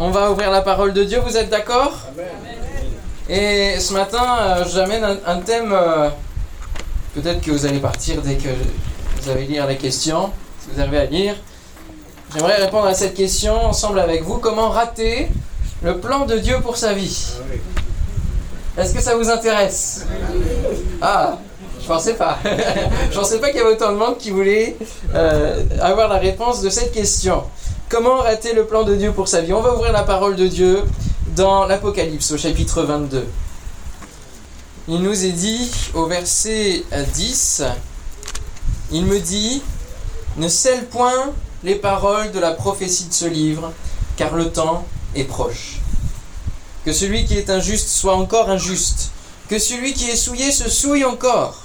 on va ouvrir la parole de Dieu, vous êtes d'accord? Et ce matin, euh, j'amène un, thème, euh, peut-être que vous allez partir dès que vous allez lire la question, si vous arrivez à lire. J'aimerais répondre à cette question ensemble avec vous. Comment rater le plan de Dieu pour sa vie? Est-ce que ça vous intéresse? Ah, je pensais pas. je pensais pas qu'il y avait autant de monde qui voulait euh, avoir la réponse de cette question. Comment rater le plan de Dieu pour sa vie? On va ouvrir la parole de Dieu dans l'Apocalypse au chapitre 22. Il nous est dit au verset 10, il me dit, ne scelle point les paroles de la prophétie de ce livre, car le temps est proche. Que celui qui est injuste soit encore injuste, que celui qui est souillé se souille encore,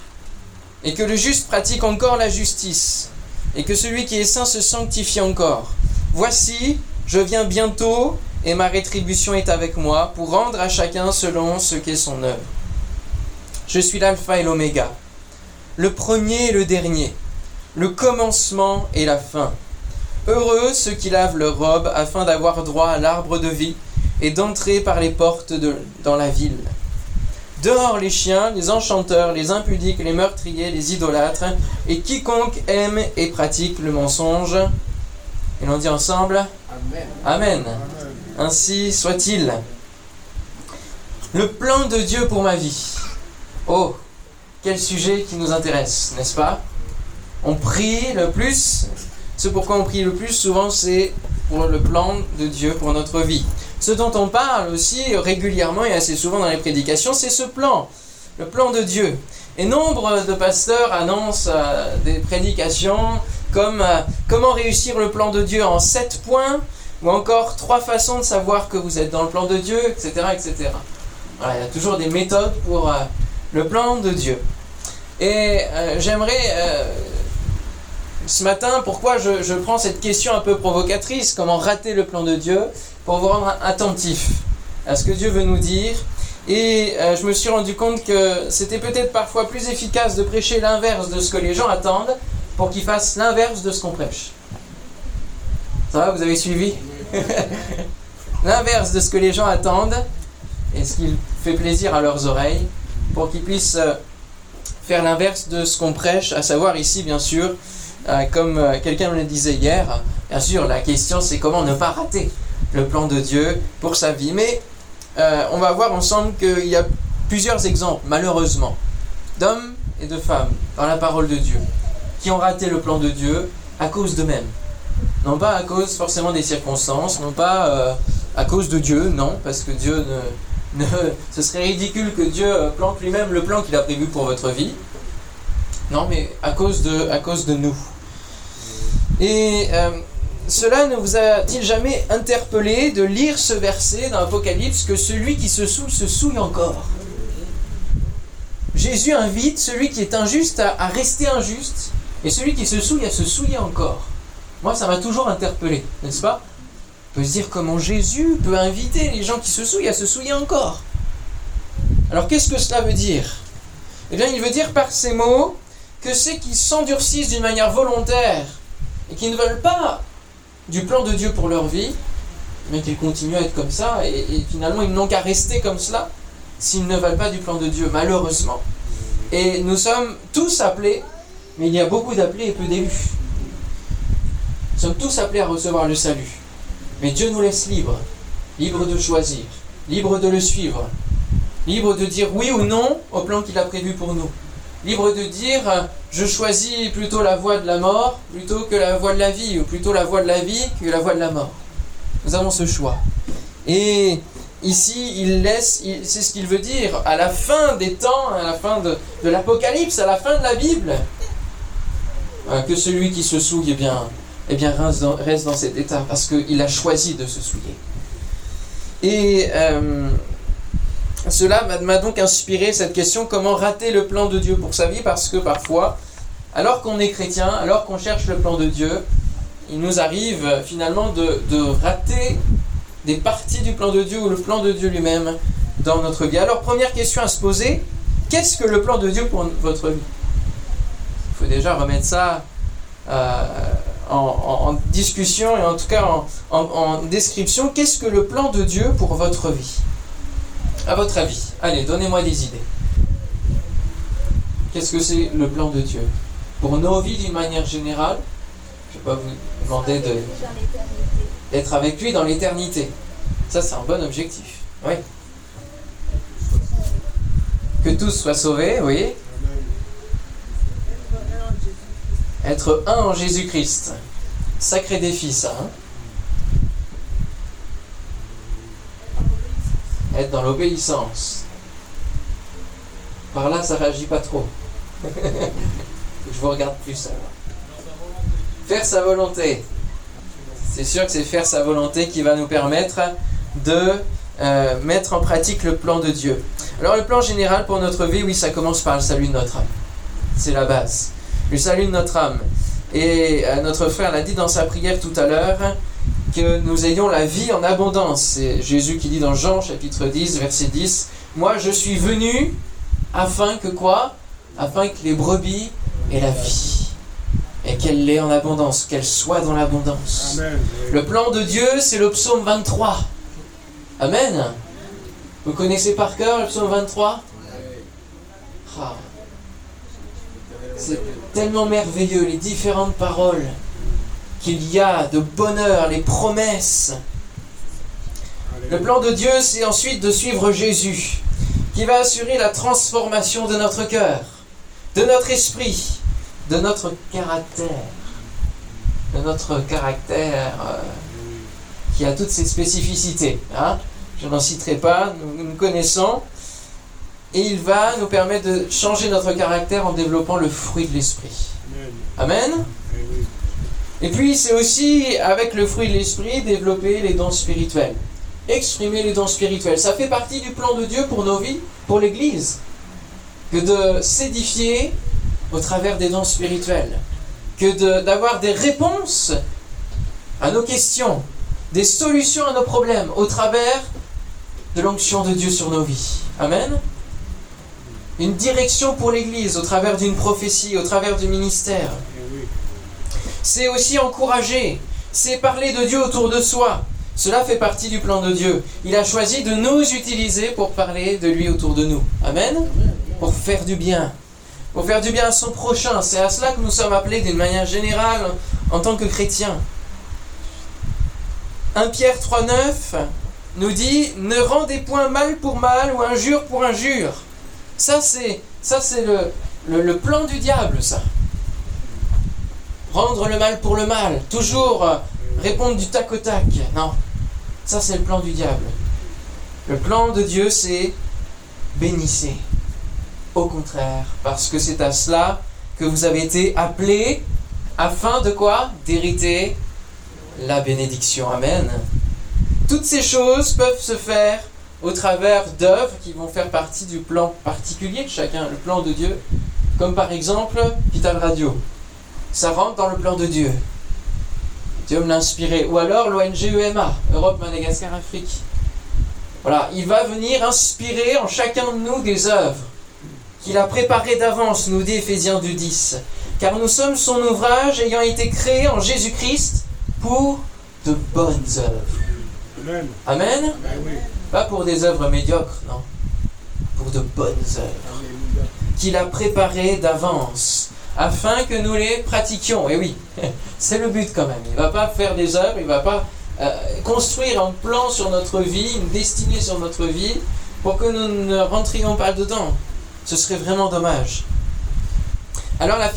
et que le juste pratique encore la justice, et que celui qui est saint se sanctifie encore. Voici, je viens bientôt, et ma rétribution est avec moi, pour rendre à chacun selon ce qu'est son œuvre. Je suis l'alpha et l'oméga, le premier et le dernier, le commencement et la fin. Heureux ceux qui lavent leurs robes afin d'avoir droit à l'arbre de vie et d'entrer par les portes dans la ville. Dehors les chiens, les enchanteurs, les impudiques, les meurtriers, les idolâtres, et quiconque aime et pratique le mensonge, et l'on dit ensemble Amen. Ainsi soit-il. Le plan de Dieu pour ma vie. Oh, quel sujet qui nous intéresse, n'est-ce pas? On prie le plus. Ce pourquoi on prie le plus souvent, c'est pour le plan de Dieu pour notre vie. Ce dont on parle aussi régulièrement et assez souvent dans les prédications, c'est ce plan, le plan de Dieu. Et nombre de pasteurs annoncent euh, des prédications comme euh, comment réussir le plan de Dieu en sept points, ou encore trois façons de savoir que vous êtes dans le plan de Dieu, etc. etc. il y a toujours des méthodes pour euh, le plan de Dieu. Et euh, j'aimerais, ce matin, pourquoi je, prends cette question un peu provocatrice, comment rater le plan de Dieu, pour vous rendre attentif à ce que Dieu veut nous dire. Et je me suis rendu compte que c'était peut-être parfois plus efficace de prêcher l'inverse de ce que les gens attendent pour qu'ils fassent l'inverse de ce qu'on prêche. Ça va, vous avez suivi L'inverse de ce que les gens attendent et ce qui fait plaisir à leurs oreilles, pour qu'ils puissent euh, faire l'inverse de ce qu'on prêche, à savoir ici, bien sûr, euh, comme euh, quelqu'un me le disait hier, bien sûr, la question c'est comment ne pas rater le plan de Dieu pour sa vie. Mais on va voir ensemble qu'il y a plusieurs exemples, malheureusement, d'hommes et de femmes dans la parole de Dieu qui ont raté le plan de Dieu à cause d'eux-mêmes. Non pas à cause forcément des circonstances, non pas euh, à cause de Dieu, non, parce que Dieu ne, ce serait ridicule que Dieu euh, plante lui-même le plan qu'il a prévu pour votre vie. Non, mais à cause de, à cause de nous. Et euh, cela ne vous a-t-il jamais interpellé de lire ce verset dans l'Apocalypse que celui qui se souille se souille encore? Jésus invite celui qui est injuste à rester injuste et celui qui se souille à se souiller encore. Moi, ça m'a toujours interpellé, n'est-ce pas? On peut se dire comment Jésus peut inviter les gens qui se souillent à se souiller encore. Alors qu'est-ce que cela veut dire? Eh bien, il veut dire par ces mots que ceux qui s'endurcissent d'une manière volontaire et qui ne veulent pas du plan de Dieu pour leur vie, mais qu'ils continuent à être comme ça, et, et finalement ils n'ont qu'à rester comme cela s'ils ne veulent pas du plan de Dieu, malheureusement. Et nous sommes tous appelés mais il y a beaucoup d'appelés et peu d'élus. Nous sommes tous appelés à recevoir le salut. Mais Dieu nous laisse libres, libres de choisir, libres de le suivre, libres de dire oui ou non au plan qu'il a prévu pour nous, libres de dire je choisis plutôt la voie de la mort plutôt que la voie de la vie, ou plutôt la voie de la vie que la voie de la mort. Nous avons ce choix. Et ici, il laisse, c'est ce qu'il veut dire, à la fin des temps, à la fin de, l'Apocalypse, à la fin de la Bible, que celui qui se souille eh bien, eh bien, reste, dans, cet état parce qu'il a choisi de se souiller. Et euh, cela m'a donc inspiré cette question comment rater le plan de Dieu pour sa vie Parce que parfois, alors qu'on est chrétien, alors qu'on cherche le plan de Dieu, il nous arrive finalement de, de rater des parties du plan de Dieu ou le plan de Dieu lui-même dans notre vie. Alors, première question à se poser qu'est-ce que le plan de Dieu pour votre vie? Il faut déjà remettre ça euh, en, discussion et en tout cas en, description, qu'est-ce que le plan de Dieu pour votre vie? À votre avis, allez, donnez-moi des idées. Qu'est-ce que c'est le plan de Dieu? Pour nos vies d'une manière générale, je ne vais pas vous demander d'être avec lui dans l'éternité. Ça, c'est un bon objectif. Oui. Que tous soient sauvés, oui. Être un en Jésus-Christ. Sacré défi, ça. Hein. Être dans l'obéissance. Par là, ça réagit pas trop. Je vous regarde plus alors. Faire sa volonté. C'est sûr que c'est faire sa volonté qui va nous permettre de euh, mettre en pratique le plan de Dieu. Alors le plan général pour notre vie, oui, ça commence par le salut de notre âme. C'est la base le salut de notre âme. Et euh, notre frère l'a dit dans sa prière tout à l'heure, que nous ayons la vie en abondance. C'est Jésus qui dit dans Jean chapitre 10, verset 10, Moi je suis venu afin que quoi? Afin que les brebis aient la vie. Et qu'elle l'ait en abondance, qu'elle soit dans l'abondance. Le plan de Dieu, c'est le psaume 23. Amen. Vous connaissez par cœur le psaume 23 c'est tellement merveilleux, les différentes paroles qu'il y a de bonheur, les promesses. Le plan de Dieu, c'est ensuite de suivre Jésus, qui va assurer la transformation de notre cœur, de notre esprit, de notre caractère, de notre caractère euh, qui a toutes ses spécificités. Hein. Je n'en citerai pas, nous, nous connaissons et il va nous permettre de changer notre caractère en développant le fruit de l'esprit. Amen. Et puis c'est aussi avec le fruit de l'esprit développer les dons spirituels. Exprimer les dons spirituels. Ça fait partie du plan de Dieu pour nos vies, pour l'Église. Que de s'édifier au travers des dons spirituels. Que d'avoir des réponses à nos questions, des solutions à nos problèmes au travers de l'onction de Dieu sur nos vies. Amen une direction pour l'Église au travers d'une prophétie, au travers du ministère. C'est aussi encourager, c'est parler de Dieu autour de soi. Cela fait partie du plan de Dieu. Il a choisi de nous utiliser pour parler de lui autour de nous. Amen. Pour faire du bien. Pour faire du bien à son prochain. C'est à cela que nous sommes appelés d'une manière générale en tant que chrétiens. 1 Pierre 3.9 nous dit Ne rendez point mal pour mal ou injure pour injure ça, c'est, ça, c'est le, le, plan du diable, ça. Rendre le mal pour le mal. Toujours euh, répondre du tac au tac. Non. Ça, c'est le plan du diable. Le plan de Dieu, c'est bénissez. Au contraire, parce que c'est à cela que vous avez été appelés afin de quoi? D'hériter la bénédiction. Amen. Toutes ces choses peuvent se faire au travers d'œuvres qui vont faire partie du plan particulier de chacun, le plan de Dieu, comme par exemple Vital Radio. Ça rentre dans le plan de Dieu. Dieu me l'a inspiré. Ou alors l'ONG EMA, Europe, Madagascar, Afrique. Voilà, il va venir inspirer en chacun de nous des œuvres qu'il a préparées d'avance, nous dit Ephésiens du 10. Car nous sommes son ouvrage ayant été créé en Jésus-Christ pour de bonnes œuvres. Amen. Amen. Ben pas pour des œuvres médiocres, non. Pour de bonnes œuvres. Qu'il a préparées d'avance, afin que nous les pratiquions. Et oui, c'est le but quand même. Il ne va pas faire des œuvres, il ne va pas euh, construire un plan sur notre vie, une destinée sur notre vie, pour que nous ne rentrions pas dedans. Ce serait vraiment dommage. Alors la,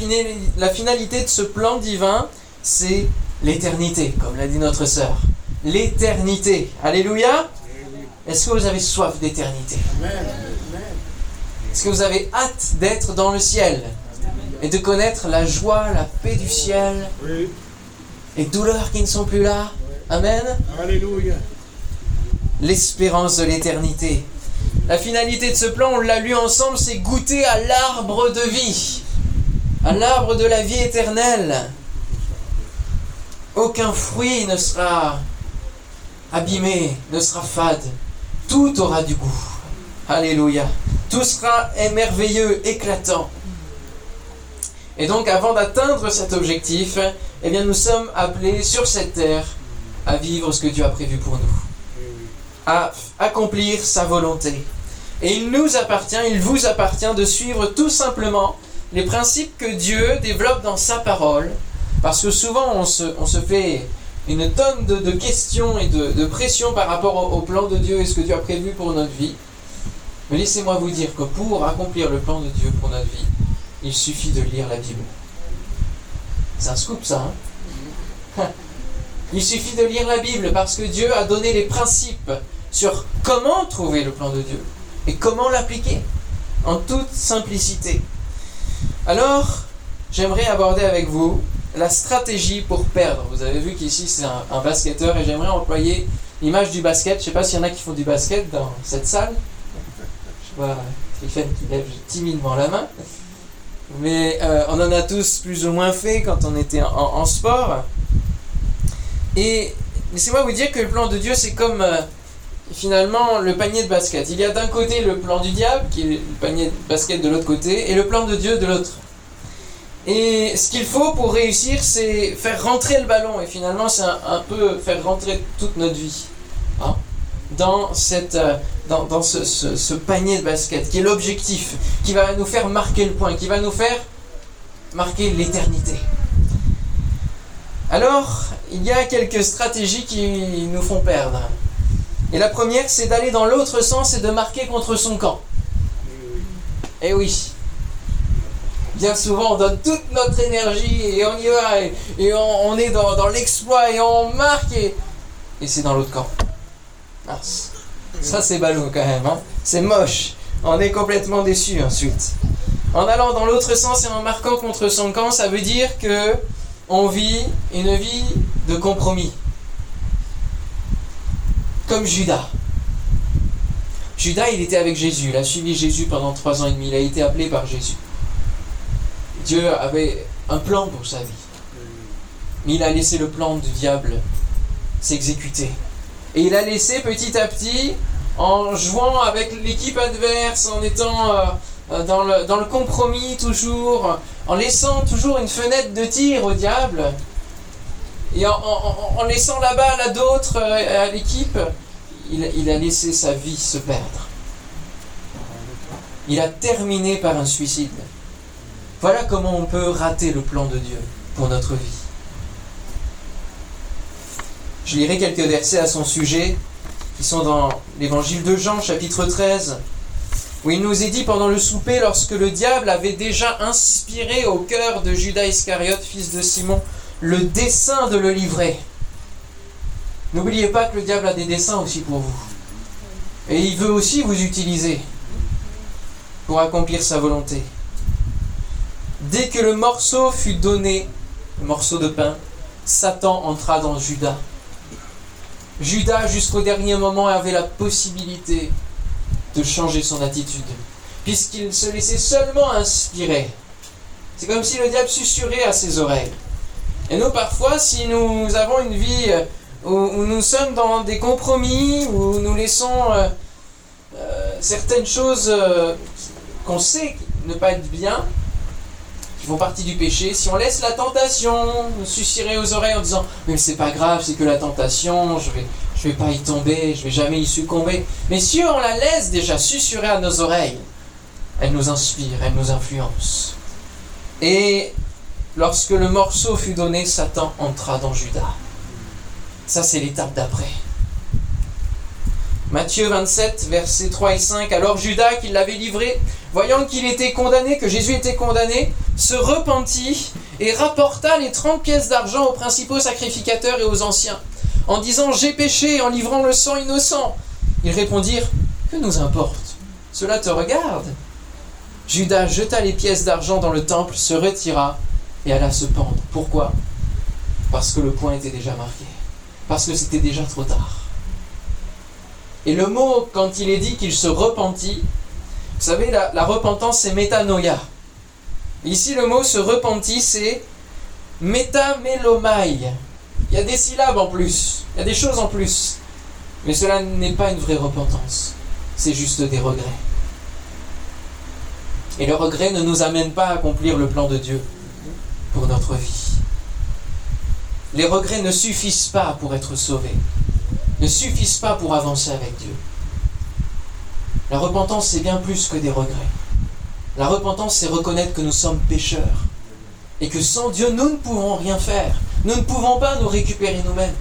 la finalité de ce plan divin, c'est l'éternité, comme l'a dit notre sœur. L'éternité. Alléluia. Est-ce que vous avez soif d'éternité Est-ce que vous avez hâte d'être dans le ciel et de connaître la joie, la paix du ciel Les douleurs qui ne sont plus là? Amen. Alléluia. L'espérance de l'éternité. La finalité de ce plan, on l'a lu ensemble, c'est goûter à l'arbre de vie, à l'arbre de la vie éternelle. Aucun fruit ne sera abîmé, ne sera fade tout aura du goût. Alléluia. Tout sera merveilleux, éclatant. Et donc avant d'atteindre cet objectif, eh bien nous sommes appelés sur cette terre à vivre ce que Dieu a prévu pour nous, à accomplir sa volonté. Et il nous appartient, il vous appartient de suivre tout simplement les principes que Dieu développe dans sa parole, parce que souvent on se fait une tonne de, questions et de, pression par rapport au, plan de Dieu et ce que Dieu a prévu pour notre vie. Mais laissez-moi vous dire que pour accomplir le plan de Dieu pour notre vie, il suffit de lire la Bible. C'est un scoop ça. Hein? Il suffit de lire la Bible parce que Dieu a donné les principes sur comment trouver le plan de Dieu et comment l'appliquer en toute simplicité. Alors, j'aimerais aborder avec vous la stratégie pour perdre. Vous avez vu qu'ici c'est un, basketteur et j'aimerais employer l'image du basket. Je ne sais pas s'il y en a qui font du basket dans cette salle. Je vois Stéphane qui lève timidement la main. Mais euh, on en a tous plus ou moins fait quand on était en, sport. Et laissez-moi vous dire que le plan de Dieu, c'est comme euh, finalement le panier de basket. Il y a d'un côté le plan du diable, qui est le panier de basket de l'autre côté, et le plan de Dieu de l'autre. Et ce qu'il faut pour réussir, c'est faire rentrer le ballon. Et finalement, c'est un, peu faire rentrer toute notre vie hein, dans, cette, euh, dans, ce, ce, panier de basket, qui est l'objectif, qui va nous faire marquer le point, qui va nous faire marquer l'éternité. Alors, il y a quelques stratégies qui nous font perdre. Et la première, c'est d'aller dans l'autre sens et de marquer contre son camp. Eh oui, bien souvent on donne toute notre énergie et on y va et, on, est dans, l'exploit et on marque et, c'est dans l'autre camp. Ça c'est ballot quand même, hein. c'est moche. On est complètement déçu ensuite. En allant dans l'autre sens et en marquant contre son camp, ça veut dire que on vit une vie de compromis. Comme Judas. Judas, il était avec Jésus, il a suivi Jésus pendant trois ans et demi, il a été appelé par Jésus. Dieu avait un plan pour sa vie. Mais il a laissé le plan du diable s'exécuter. Et il a laissé petit à petit, en jouant avec l'équipe adverse, en étant euh, euh, dans, le, compromis toujours, en laissant toujours une fenêtre de tir au diable, et en, laissant la balle à d'autres, euh, à l'équipe, il a laissé sa vie se perdre. Il a terminé par un suicide. Voilà comment on peut rater le plan de Dieu pour notre vie. Je lirai quelques versets à son sujet qui sont dans l'évangile de Jean chapitre 13 où il nous est dit pendant le souper lorsque le diable avait déjà inspiré au cœur de Judas Iscariote, fils de Simon, le dessein de le livrer. N'oubliez pas que le diable a des desseins aussi pour vous. Et il veut aussi vous utiliser pour accomplir sa volonté. Dès que le morceau fut donné, le morceau de pain, Satan entra dans Judas. Judas, jusqu'au dernier moment, avait la possibilité de changer son attitude, puisqu'il se laissait seulement inspirer. C'est comme si le diable susurrait à ses oreilles. Et nous, parfois, si nous avons une vie où, nous sommes dans des compromis, où nous laissons euh, euh, certaines choses euh, qu'on sait ne pas être bien, font partie du péché, si on laisse la tentation nous susurrer aux oreilles en disant mais c'est pas grave, c'est que la tentation, je vais, je vais pas y tomber, je vais jamais y succomber. Mais si on la laisse déjà susurrer à nos oreilles, elle nous inspire, elle nous influence. Et lorsque le morceau fut donné, Satan entra dans Judas. Ça, c'est l'étape d'après. Matthieu 27, versets 3 et 5. Alors Judas, qui l'avait livré, voyant qu'il était condamné, que Jésus était condamné, se repentit et rapporta les 30 pièces d'argent aux principaux sacrificateurs et aux anciens, en disant J'ai péché en livrant le sang innocent. Ils répondirent Que nous importe? Cela te regarde. Judas jeta les pièces d'argent dans le temple, se retira et alla se pendre. Pourquoi? Parce que le point était déjà marqué. Parce que c'était déjà trop tard. Et le mot, quand il est dit qu'il se repentit, vous savez, la, repentance, c'est métanoïa. Ici, le mot se repentit, c'est métamélomai. Il y a des syllabes en plus, il y a des choses en plus. Mais cela n'est pas une vraie repentance, c'est juste des regrets. Et le regret ne nous amène pas à accomplir le plan de Dieu pour notre vie. Les regrets ne suffisent pas pour être sauvés, ne suffisent pas pour avancer avec Dieu. La repentance, c'est bien plus que des regrets. La repentance, c'est reconnaître que nous sommes pécheurs et que sans Dieu, nous ne pouvons rien faire. Nous ne pouvons pas nous récupérer nous-mêmes.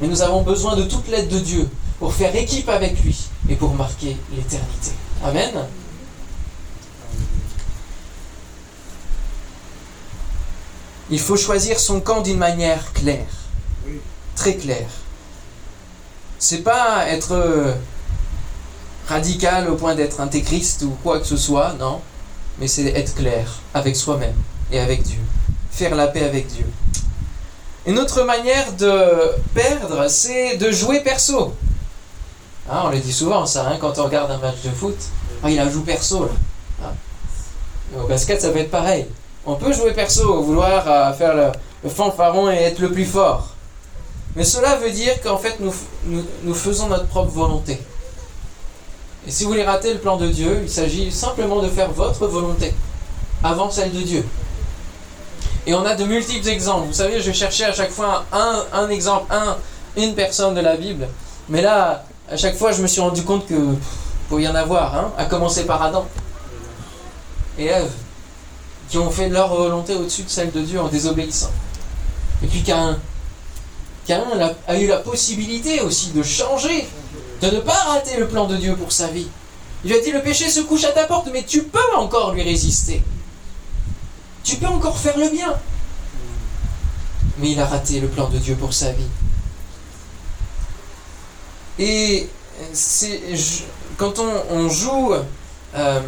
Mais nous avons besoin de toute l'aide de Dieu pour faire équipe avec lui et pour marquer l'éternité. Amen. Il faut choisir son camp d'une manière claire, très claire. C'est pas être euh, radical au point d'être intégriste ou quoi que ce soit, non. Mais c'est être clair avec soi-même et avec Dieu. Faire la paix avec Dieu. Une autre manière de perdre, c'est de jouer perso. Hein, on le dit souvent, ça, hein, quand on regarde un match de foot. Ah, il a joué perso, là. Ah. Au basket, ça peut être pareil. On peut jouer perso, vouloir euh, faire le, fanfaron et être le plus fort. Mais cela veut dire qu'en fait, nous, nous, faisons notre propre volonté. Et si vous voulez rater le plan de Dieu, il s'agit simplement de faire votre volonté avant celle de Dieu. Et on a de multiples exemples. Vous savez, je cherchais à chaque fois un, exemple, un, une personne de la Bible. Mais là, à chaque fois, je me suis rendu compte que pour y en avoir, hein, à commencer par Adam et Ève, qui ont fait leur volonté au-dessus de celle de Dieu en désobéissant. Et puis Cain. Cain a eu la possibilité aussi de changer, de ne pas rater le plan de Dieu pour sa vie. Il lui a dit le péché se couche à ta porte, mais tu peux encore lui résister. Tu peux encore faire le bien. Mais il a raté le plan de Dieu pour sa vie. Et c'est quand on, joue euh,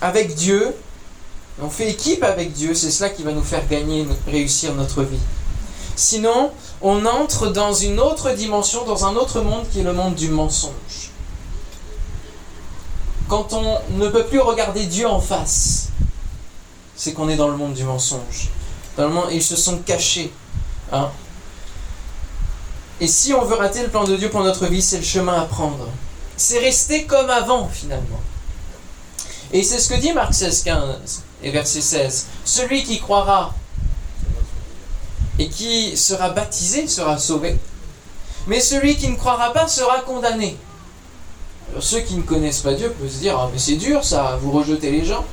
avec Dieu, on fait équipe avec Dieu, c'est cela qui va nous faire gagner, réussir notre vie. Sinon, on entre dans une autre dimension, dans un autre monde qui est le monde du mensonge. Quand on ne peut plus regarder Dieu en face, c'est qu'on est dans le monde du mensonge. Dans ils se sont cachés. Hein. Et si on veut rater le plan de Dieu pour notre vie, c'est le chemin à prendre. C'est rester comme avant, finalement. Et c'est ce que dit Marc 16, 15 et verset 16. Celui qui croira et qui sera baptisé sera sauvé. Mais celui qui ne croira pas sera condamné. Alors ceux qui ne connaissent pas Dieu peuvent se dire Ah, mais c'est dur ça, vous rejetez les gens.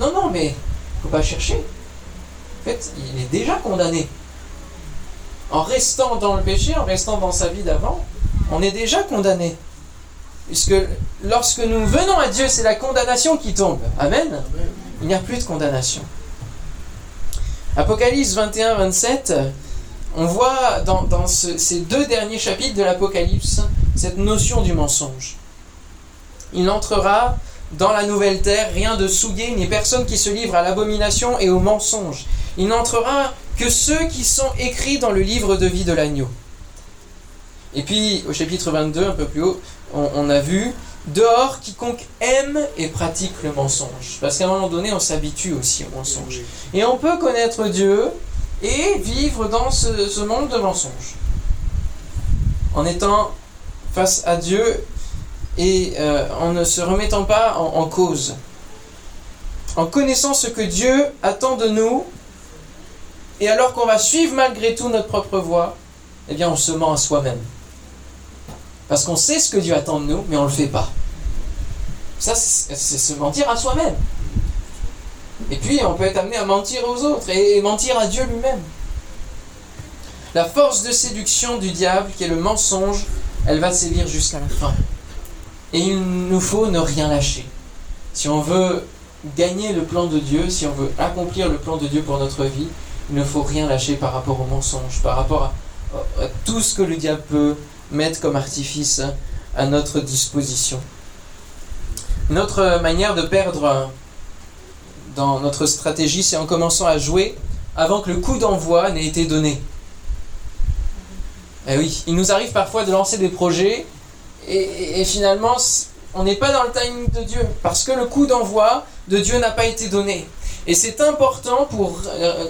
Non, non, mais il ne faut pas chercher. En fait, il est déjà condamné. En restant dans le péché, en restant dans sa vie d'avant, on est déjà condamné. Puisque lorsque nous venons à Dieu, c'est la condamnation qui tombe. Amen. Il n'y a plus de condamnation. Apocalypse 21, 27, on voit dans, ces deux derniers chapitres de l'Apocalypse cette notion du mensonge. Il n'entrera dans la nouvelle terre rien de souillé, ni personne qui se livre à l'abomination et au mensonge. Il n'entrera que ceux qui sont écrits dans le livre de vie de l'agneau. Et puis au chapitre 22, un peu plus haut, on, a vu Dehors, quiconque aime et pratique le mensonge. Parce qu'à un moment donné, on s'habitue aussi au mensonge. Et on peut connaître Dieu et vivre dans ce, monde de mensonges. En étant face à Dieu et euh, en ne se remettant pas en, en cause. En connaissant ce que Dieu attend de nous, et alors qu'on va suivre malgré tout notre propre voie, eh bien on se ment à soi-même. Parce qu'on sait ce que Dieu attend de nous, mais on ne le fait pas. Ça, c'est se mentir à soi-même. Et puis, on peut être amené à mentir aux autres et mentir à Dieu lui-même. La force de séduction du diable, qui est le mensonge, elle va sévir jusqu'à la fin. Et il nous faut ne rien lâcher. Si on veut gagner le plan de Dieu, si on veut accomplir le plan de Dieu pour notre vie, il ne faut rien lâcher par rapport au mensonge, par rapport à tout ce que le diable peut mettre comme artifice à notre disposition. Une autre manière de perdre dans notre stratégie, c'est en commençant à jouer avant que le coup d'envoi n'ait été donné. Eh oui, il nous arrive parfois de lancer des projets et, finalement on n'est pas dans le timing de Dieu parce que le coup d'envoi de Dieu n'a pas été donné. Et c'est important pour euh,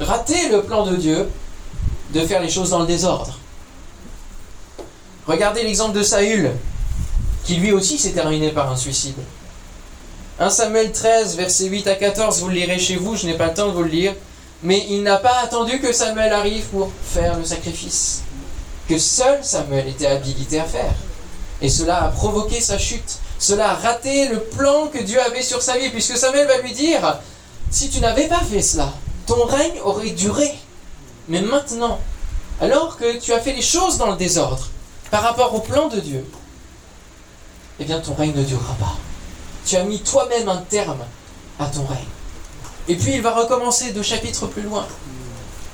rater le plan de Dieu de faire les choses dans le désordre. Regardez l'exemple de Saül, qui lui aussi s'est terminé par un suicide. 1 Samuel 13, versets 8 à 14, vous le lirez chez vous, je n'ai pas le temps de vous le lire. Mais il n'a pas attendu que Samuel arrive pour faire le sacrifice, que seul Samuel était habilité à faire. Et cela a provoqué sa chute. Cela a raté le plan que Dieu avait sur sa vie, puisque Samuel va lui dire, si tu n'avais pas fait cela, ton règne aurait duré. Mais maintenant, alors que tu as fait les choses dans le désordre, par rapport au plan de Dieu, eh bien ton règne ne durera pas. Tu as mis toi-même un terme à ton règne. Et puis il va recommencer deux chapitres plus loin.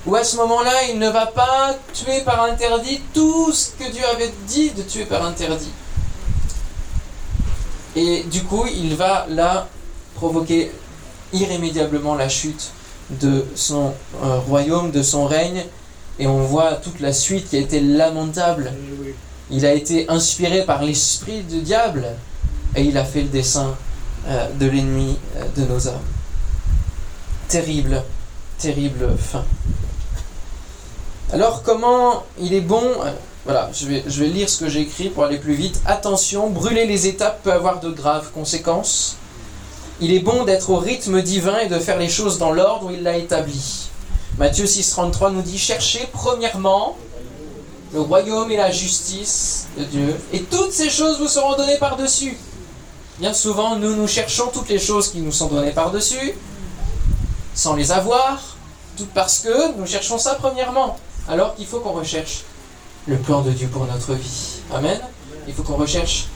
Où à ce moment-là, il ne va pas tuer par interdit tout ce que Dieu avait dit de tuer par interdit. Et du coup, il va là provoquer irrémédiablement la chute de son euh, royaume, de son règne. Et on voit toute la suite qui a été lamentable. Il a été inspiré par l'esprit du diable et il a fait le dessein euh, de l'ennemi euh, de nos âmes. Terrible, terrible fin. Alors comment il est bon, euh, voilà, je vais, je vais lire ce que j'ai écrit pour aller plus vite. Attention, brûler les étapes peut avoir de graves conséquences. Il est bon d'être au rythme divin et de faire les choses dans l'ordre où il l'a établi. Matthieu 6,33 nous dit Cherchez premièrement le royaume et la justice de Dieu, et toutes ces choses vous seront données par-dessus. Bien souvent, nous nous cherchons toutes les choses qui nous sont données par-dessus, sans les avoir, tout parce que nous cherchons ça premièrement, alors qu'il faut qu'on recherche le plan de Dieu pour notre vie. Amen. Il faut qu'on recherche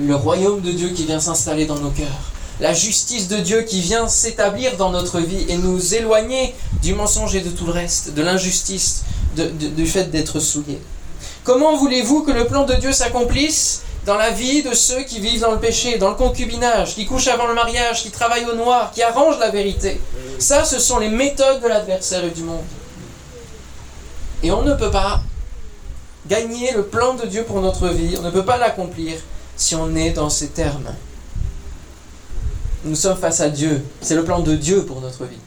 le royaume de Dieu qui vient s'installer dans nos cœurs, la justice de Dieu qui vient s'établir dans notre vie et nous éloigner du mensonge et de tout le reste, de l'injustice, du fait d'être souillé. Comment voulez-vous que le plan de Dieu s'accomplisse dans la vie de ceux qui vivent dans le péché, dans le concubinage, qui couchent avant le mariage, qui travaillent au noir, qui arrangent la vérité? Ça, ce sont les méthodes de l'adversaire et du monde. Et on ne peut pas gagner le plan de Dieu pour notre vie, on ne peut pas l'accomplir si on est dans ces termes. Nous sommes face à Dieu, c'est le plan de Dieu pour notre vie.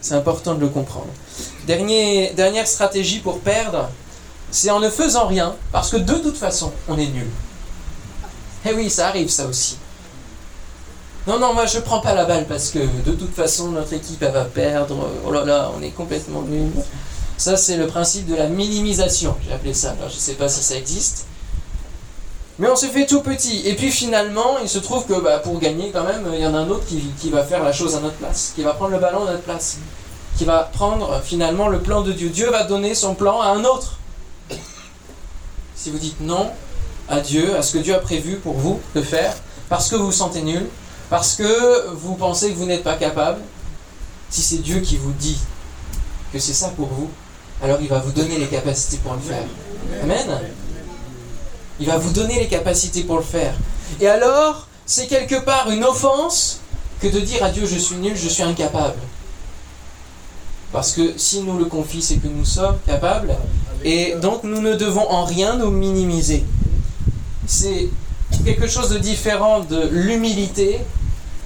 C'est important de le comprendre. dernière stratégie pour perdre, c'est en ne faisant rien, parce que de toute façon, on est nul. Eh oui, ça arrive ça aussi. Non, non, moi je prends pas la balle parce que de toute façon notre équipe elle va perdre. Oh là là, on est complètement nul. Ça c'est le principe de la minimisation, j'ai appelé ça. Alors, je sais pas si ça existe. Mais on se fait tout petit. Et puis finalement, il se trouve que bah, pour gagner quand même, il y en a un autre qui, qui va faire la chose à notre place, qui va prendre le ballon à notre place, qui va prendre finalement le plan de Dieu. Dieu va donner son plan à un autre si vous dites non à Dieu, à ce que Dieu a prévu pour vous de faire, parce que vous vous sentez nul, parce que vous pensez que vous n'êtes pas capable, si c'est Dieu qui vous dit que c'est ça pour vous, alors il va vous donner les capacités pour le faire. Amen. Il va vous donner les capacités pour le faire. Et alors, c'est quelque part une offense que de dire à Dieu je suis nul, je suis incapable. Parce que si nous le confie, c'est que nous sommes capables. Et donc nous ne devons en rien nous minimiser. C'est quelque chose de différent de l'humilité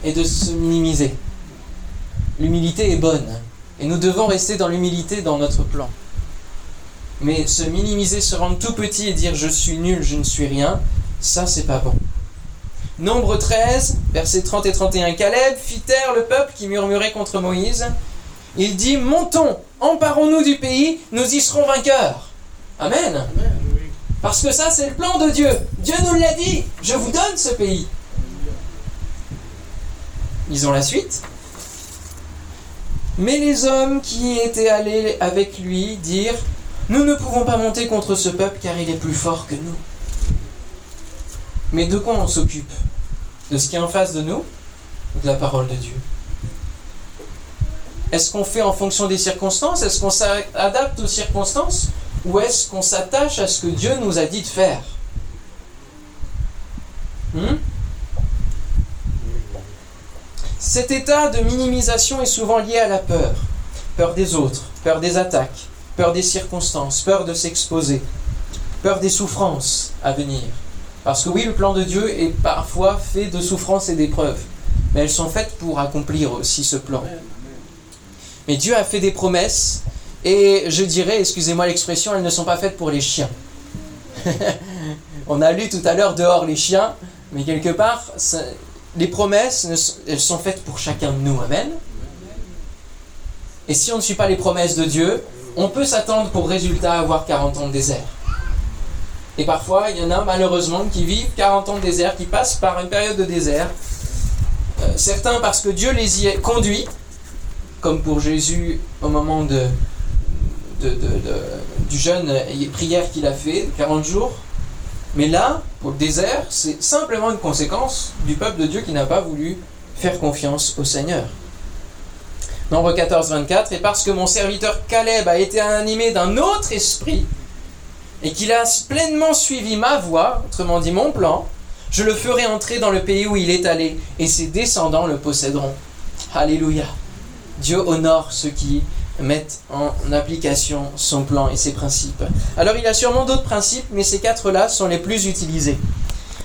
et de se minimiser. L'humilité est bonne. Et nous devons rester dans l'humilité dans notre plan. Mais se minimiser, se rendre tout petit et dire je suis nul, je ne suis rien, ça c'est pas bon. Nombre 13, versets 30 et 31. Caleb fit taire le peuple qui murmurait contre Moïse. Il dit Montons, emparons-nous du pays, nous y serons vainqueurs. Amen. Parce que ça, c'est le plan de Dieu. Dieu nous l'a dit Je vous donne ce pays. Ils ont la suite. Mais les hommes qui étaient allés avec lui dirent Nous ne pouvons pas monter contre ce peuple car il est plus fort que nous. Mais de quoi on s'occupe? De ce qui est en face de nous ou de la parole de Dieu? Est-ce qu'on fait en fonction des circonstances? Est-ce qu'on s'adapte aux circonstances? Ou est-ce qu'on s'attache à ce que Dieu nous a dit de faire? Hmm? Cet état de minimisation est souvent lié à la peur. Peur des autres, peur des attaques, peur des circonstances, peur de s'exposer, peur des souffrances à venir. Parce que oui, le plan de Dieu est parfois fait de souffrances et d'épreuves, mais elles sont faites pour accomplir aussi ce plan. Mais Dieu a fait des promesses, et je dirais, excusez-moi l'expression, elles ne sont pas faites pour les chiens. On a lu tout à l'heure dehors les chiens, mais quelque part, les promesses, elles sont faites pour chacun de nous. Amen. Et si on ne suit pas les promesses de Dieu, on peut s'attendre pour résultat à avoir 40 ans de désert. Et parfois, il y en a malheureusement qui vivent 40 ans de désert, qui passent par une période de désert. Euh, certains parce que Dieu les y a conduits, comme pour Jésus au moment du jeûne prière qu'il a fait, 40 jours. Mais là, pour le désert, c'est simplement une conséquence du peuple de Dieu qui n'a pas voulu faire confiance au Seigneur. Nombre 14, 24, et parce que mon serviteur Caleb a été animé d'un autre esprit, et qu'il a pleinement suivi ma voie, autrement dit mon plan, je le ferai entrer dans le pays où il est allé, et ses descendants le posséderont. Alléluia. Dieu honore ceux qui mettent en application son plan et ses principes. Alors il a sûrement d'autres principes, mais ces quatre-là sont les plus utilisés.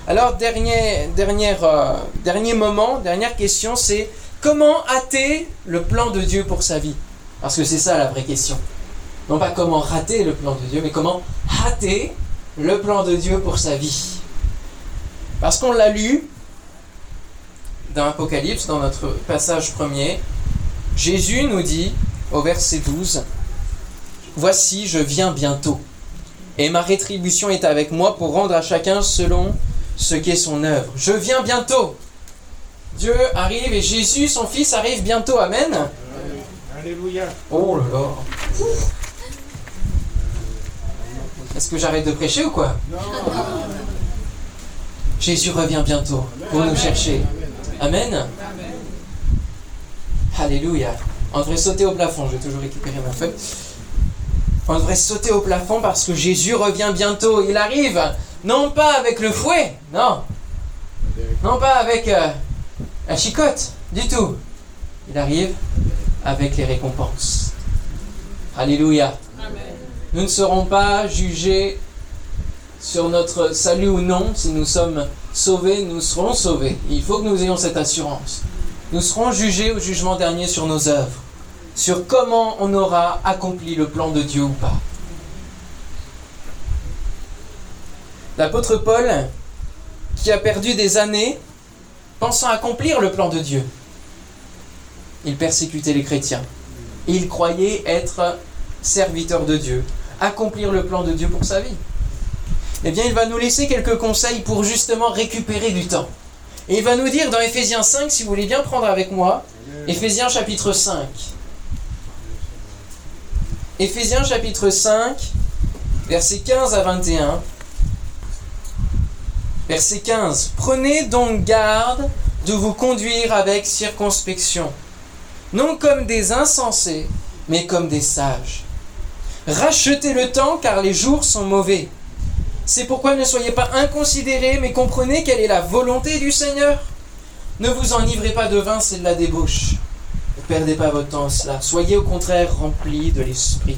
Alors dernier, euh, dernier moment, dernière question, c'est comment hâter le plan de Dieu pour sa vie? Parce que c'est ça la vraie question. Non pas comment rater le plan de Dieu, mais comment hâter le plan de Dieu pour sa vie. Parce qu'on l'a lu dans Apocalypse, dans notre passage premier, Jésus nous dit au verset 12, Voici, je viens bientôt, et ma rétribution est avec moi pour rendre à chacun selon ce qu'est son œuvre. Je viens bientôt. Dieu arrive et Jésus, son Fils, arrive bientôt. Amen. Alléluia. Oh là là. Est-ce que j'arrête de prêcher ou quoi? Non. Jésus revient bientôt pour nous chercher. Amen. Alléluia. On devrait sauter au plafond. Je vais toujours récupérer ma feuille. On devrait sauter au plafond parce que Jésus revient bientôt. Il arrive, non pas avec le fouet, non. Non pas avec euh, la chicotte, du tout. Il arrive avec les récompenses. Alléluia. Nous ne serons pas jugés sur notre salut ou non. Si nous sommes sauvés, nous serons sauvés. Il faut que nous ayons cette assurance. Nous serons jugés au jugement dernier sur nos œuvres, sur comment on aura accompli le plan de Dieu ou pas. L'apôtre Paul, qui a perdu des années pensant accomplir le plan de Dieu, il persécutait les chrétiens. Il croyait être serviteur de Dieu, accomplir le plan de Dieu pour sa vie. Eh bien, il va nous laisser quelques conseils pour justement récupérer du temps. Et il va nous dire dans Éphésiens 5, si vous voulez bien prendre avec moi, Éphésiens chapitre 5. Éphésiens chapitre 5, versets 15 à 21. Verset 15. Prenez donc garde de vous conduire avec circonspection, non comme des insensés, mais comme des sages. Rachetez le temps car les jours sont mauvais. C'est pourquoi ne soyez pas inconsidérés, mais comprenez quelle est la volonté du Seigneur. Ne vous enivrez pas de vin, c'est de la débauche. Ne perdez pas votre temps en cela. Soyez au contraire remplis de l'Esprit.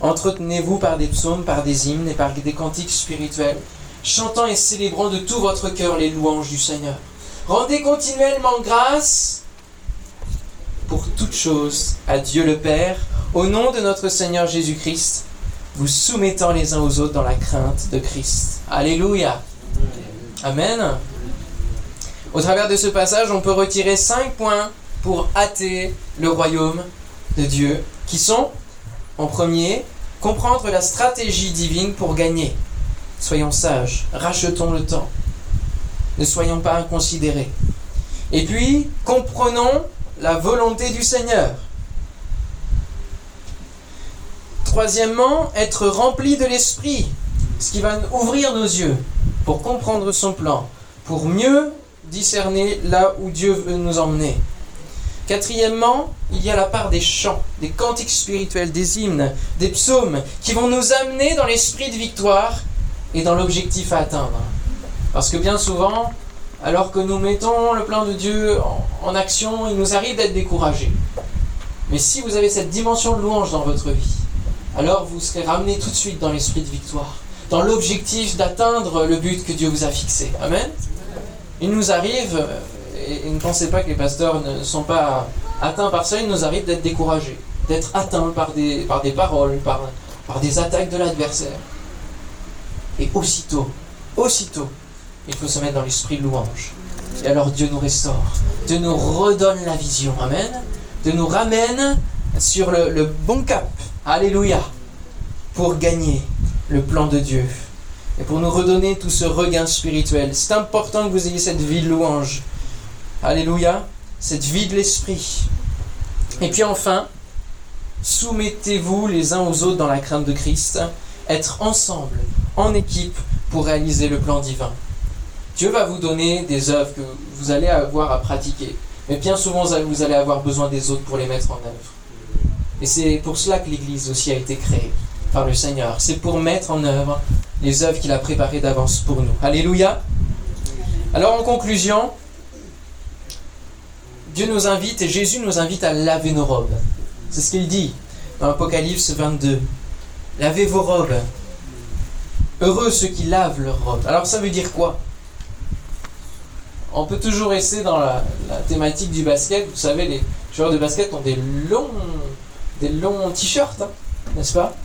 Entretenez-vous par des psaumes, par des hymnes et par des cantiques spirituels, chantant et célébrant de tout votre cœur les louanges du Seigneur. Rendez continuellement grâce pour toutes choses à Dieu le Père, au nom de notre Seigneur Jésus-Christ vous soumettant les uns aux autres dans la crainte de Christ. Alléluia. Amen. Au travers de ce passage, on peut retirer cinq points pour hâter le royaume de Dieu, qui sont, en premier, comprendre la stratégie divine pour gagner. Soyons sages, rachetons le temps, ne soyons pas inconsidérés. Et puis, comprenons la volonté du Seigneur. Troisièmement, être rempli de l'Esprit, ce qui va ouvrir nos yeux pour comprendre son plan, pour mieux discerner là où Dieu veut nous emmener. Quatrièmement, il y a la part des chants, des cantiques spirituels, des hymnes, des psaumes, qui vont nous amener dans l'esprit de victoire et dans l'objectif à atteindre. Parce que bien souvent, alors que nous mettons le plan de Dieu en, action, il nous arrive d'être découragés. Mais si vous avez cette dimension de louange dans votre vie, alors vous serez ramené tout de suite dans l'esprit de victoire, dans l'objectif d'atteindre le but que Dieu vous a fixé. Amen. Il nous arrive, et ne pensez pas que les pasteurs ne sont pas atteints par ça, il nous arrive d'être découragés, d'être atteints par des, par des paroles, par, par des attaques de l'adversaire. Et aussitôt, aussitôt, il faut se mettre dans l'esprit de louange. Et alors Dieu nous restaure, Dieu nous redonne la vision, Amen, Dieu nous ramène sur le, le bon cap. Alléluia. Pour gagner le plan de Dieu et pour nous redonner tout ce regain spirituel. C'est important que vous ayez cette vie de louange. Alléluia. Cette vie de l'esprit. Et puis enfin, soumettez-vous les uns aux autres dans la crainte de Christ. Être ensemble, en équipe, pour réaliser le plan divin. Dieu va vous donner des œuvres que vous allez avoir à pratiquer. Mais bien souvent, vous allez avoir besoin des autres pour les mettre en œuvre. Et c'est pour cela que l'Église aussi a été créée par le Seigneur. C'est pour mettre en œuvre les œuvres qu'il a préparées d'avance pour nous. Alléluia. Alors en conclusion, Dieu nous invite et Jésus nous invite à laver nos robes. C'est ce qu'il dit dans Apocalypse 22. Lavez vos robes. Heureux ceux qui lavent leurs robes. Alors ça veut dire quoi? On peut toujours rester dans la, thématique du basket. Vous savez, les joueurs de basket ont des longs, des longs t-shirts, hein, n'est-ce pas?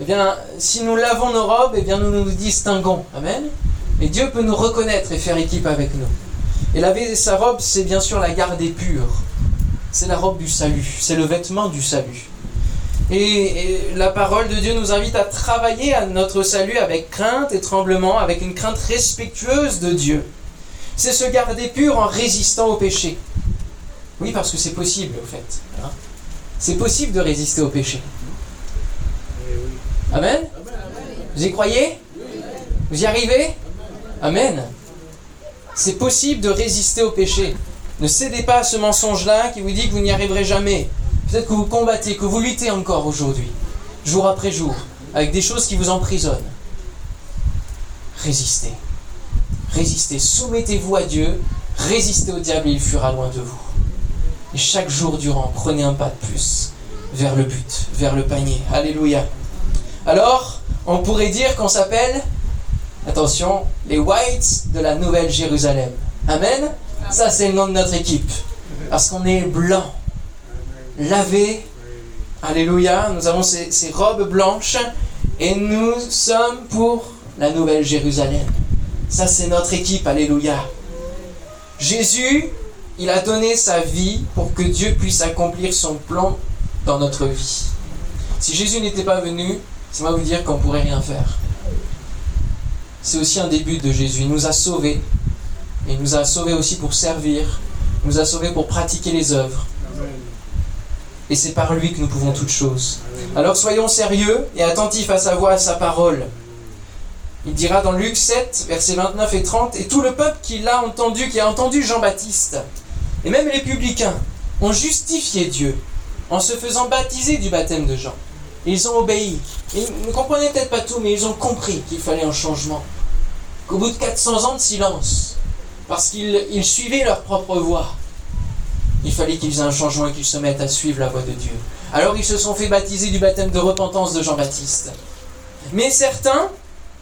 Eh bien, si nous lavons nos robes, eh bien nous nous distinguons. Amen. Et Dieu peut nous reconnaître et faire équipe avec nous. Et laver sa robe, c'est bien sûr la garder pure. C'est la robe du salut, c'est le vêtement du salut. Et, la parole de Dieu nous invite à travailler à notre salut avec crainte et tremblement, avec une crainte respectueuse de Dieu. C'est se garder pur en résistant au péché. Oui, parce que c'est possible, au fait. Hein. c'est possible de résister au péché. Amen? Vous y croyez? Vous y arrivez? Amen. C'est possible de résister au péché. Ne cédez pas à ce mensonge-là qui vous dit que vous n'y arriverez jamais. Peut-être que vous combattez, que vous luttez encore aujourd'hui, jour après jour, avec des choses qui vous emprisonnent. Résistez. Résistez. Soumettez-vous à Dieu. Résistez au diable il fuira loin de vous. Et chaque jour durant, prenez un pas de plus vers le but, vers le panier. Alléluia. Alors, on pourrait dire qu'on s'appelle Attention, les Whites de la Nouvelle Jérusalem. Amen. Ça, c'est le nom de notre équipe. Parce qu'on est blanc, lavé. Alléluia. Nous avons ces, ces, robes blanches et nous sommes pour la Nouvelle Jérusalem. Ça, c'est notre équipe. Alléluia. Jésus, il a donné sa vie pour que Dieu puisse accomplir son plan dans notre vie. Si Jésus n'était pas venu, ça va vous dire qu'on pourrait rien faire c'est aussi un début de Jésus. Il nous a sauvés. Il nous a sauvés aussi pour servir. Il nous a sauvés pour pratiquer les œuvres. Et c'est par lui que nous pouvons toutes choses. Alors soyons sérieux et attentifs à sa voix, à sa parole. Il dira dans Luc 7, versets 29 et 30, Et tout le peuple qui l'a entendu, qui a entendu Jean-Baptiste, et même les publicains, ont justifié Dieu en se faisant baptiser du baptême de Jean. Ils ont obéi. Ils ne comprenaient peut-être pas tout, mais ils ont compris qu'il fallait un changement qu'au bout de 400 ans de silence, parce qu'ils suivaient leur propre voie, il fallait qu'ils aient un changement et qu'ils se mettent à suivre la voie de Dieu. Alors ils se sont fait baptiser du baptême de repentance de Jean-Baptiste. Mais certains,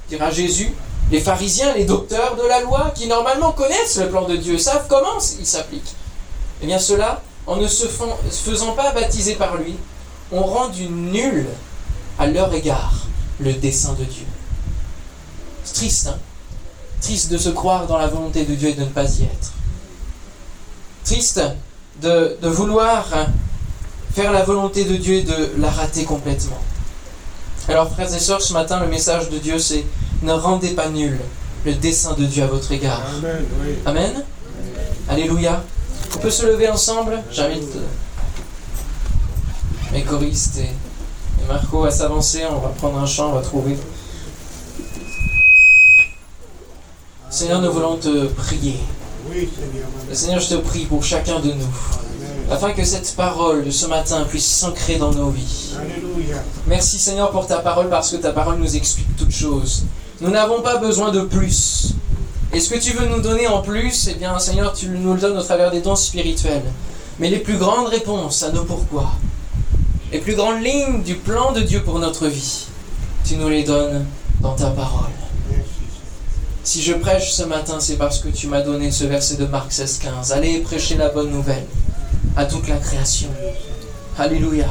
dira Jésus, les pharisiens, les docteurs de la loi, qui normalement connaissent le plan de Dieu, savent comment il s'applique, eh bien ceux-là, en ne se faisant pas baptiser par lui, ont rendu nul à leur égard le dessein de Dieu. C'est triste, hein? Triste de se croire dans la volonté de Dieu et de ne pas y être. Triste de, vouloir faire la volonté de Dieu et de la rater complètement. Alors frères et sœurs, ce matin, le message de Dieu, c'est ne rendez pas nul le dessein de Dieu à votre égard. Amen. Alléluia. On peut se lever ensemble J'invite mes choristes et, et Marco à s'avancer. On va prendre un chant, on va trouver. Seigneur, nous voulons te prier. Seigneur, je te prie pour chacun de nous, afin que cette parole de ce matin puisse s'ancrer dans nos vies. Merci Seigneur pour ta parole, parce que ta parole nous explique toutes choses. Nous n'avons pas besoin de plus. Et ce que tu veux nous donner en plus, eh bien Seigneur, tu nous le donnes au travers des dons spirituels. Mais les plus grandes réponses à nos pourquoi, les plus grandes lignes du plan de Dieu pour notre vie, tu nous les donnes dans ta parole. Si je prêche ce matin, c'est parce que tu m'as donné ce verset de Marc 16, 15. Allez prêcher la bonne nouvelle à toute la création. Alléluia.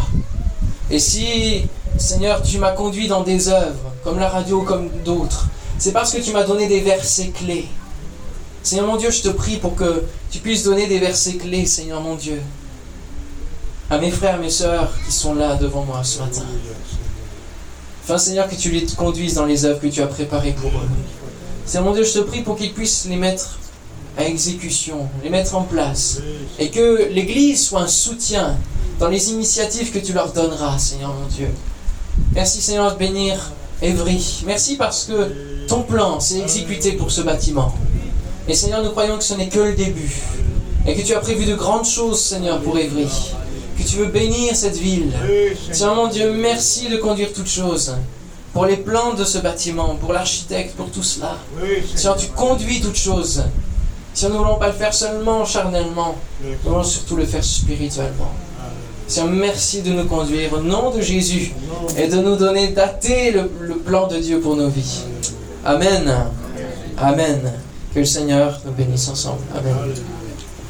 Et si, Seigneur, tu m'as conduit dans des œuvres, comme la radio, comme d'autres, c'est parce que tu m'as donné des versets clés. Seigneur mon Dieu, je te prie pour que tu puisses donner des versets clés, Seigneur mon Dieu. à mes frères, mes sœurs qui sont là devant moi ce matin. Enfin, Seigneur, que tu les conduises dans les œuvres que tu as préparées pour eux. Seigneur mon Dieu, je te prie pour qu'ils puissent les mettre à exécution, les mettre en place. Et que l'Église soit un soutien dans les initiatives que tu leur donneras, Seigneur mon Dieu. Merci, Seigneur, de bénir Évry. Merci parce que ton plan s'est exécuté pour ce bâtiment. Et Seigneur, nous croyons que ce n'est que le début. Et que tu as prévu de grandes choses, Seigneur, pour Évry. Que tu veux bénir cette ville. Seigneur mon Dieu, merci de conduire toutes choses. Pour les plans de ce bâtiment, pour l'architecte, pour tout cela. Seigneur, tu conduis toutes choses. Seigneur, nous ne voulons pas le faire seulement charnellement. Nous voulons surtout le faire spirituellement. Seigneur, merci de nous conduire au nom de Jésus et de nous donner dater le, le plan de Dieu pour nos vies. Amen. Amen. Que le Seigneur nous bénisse ensemble. Amen.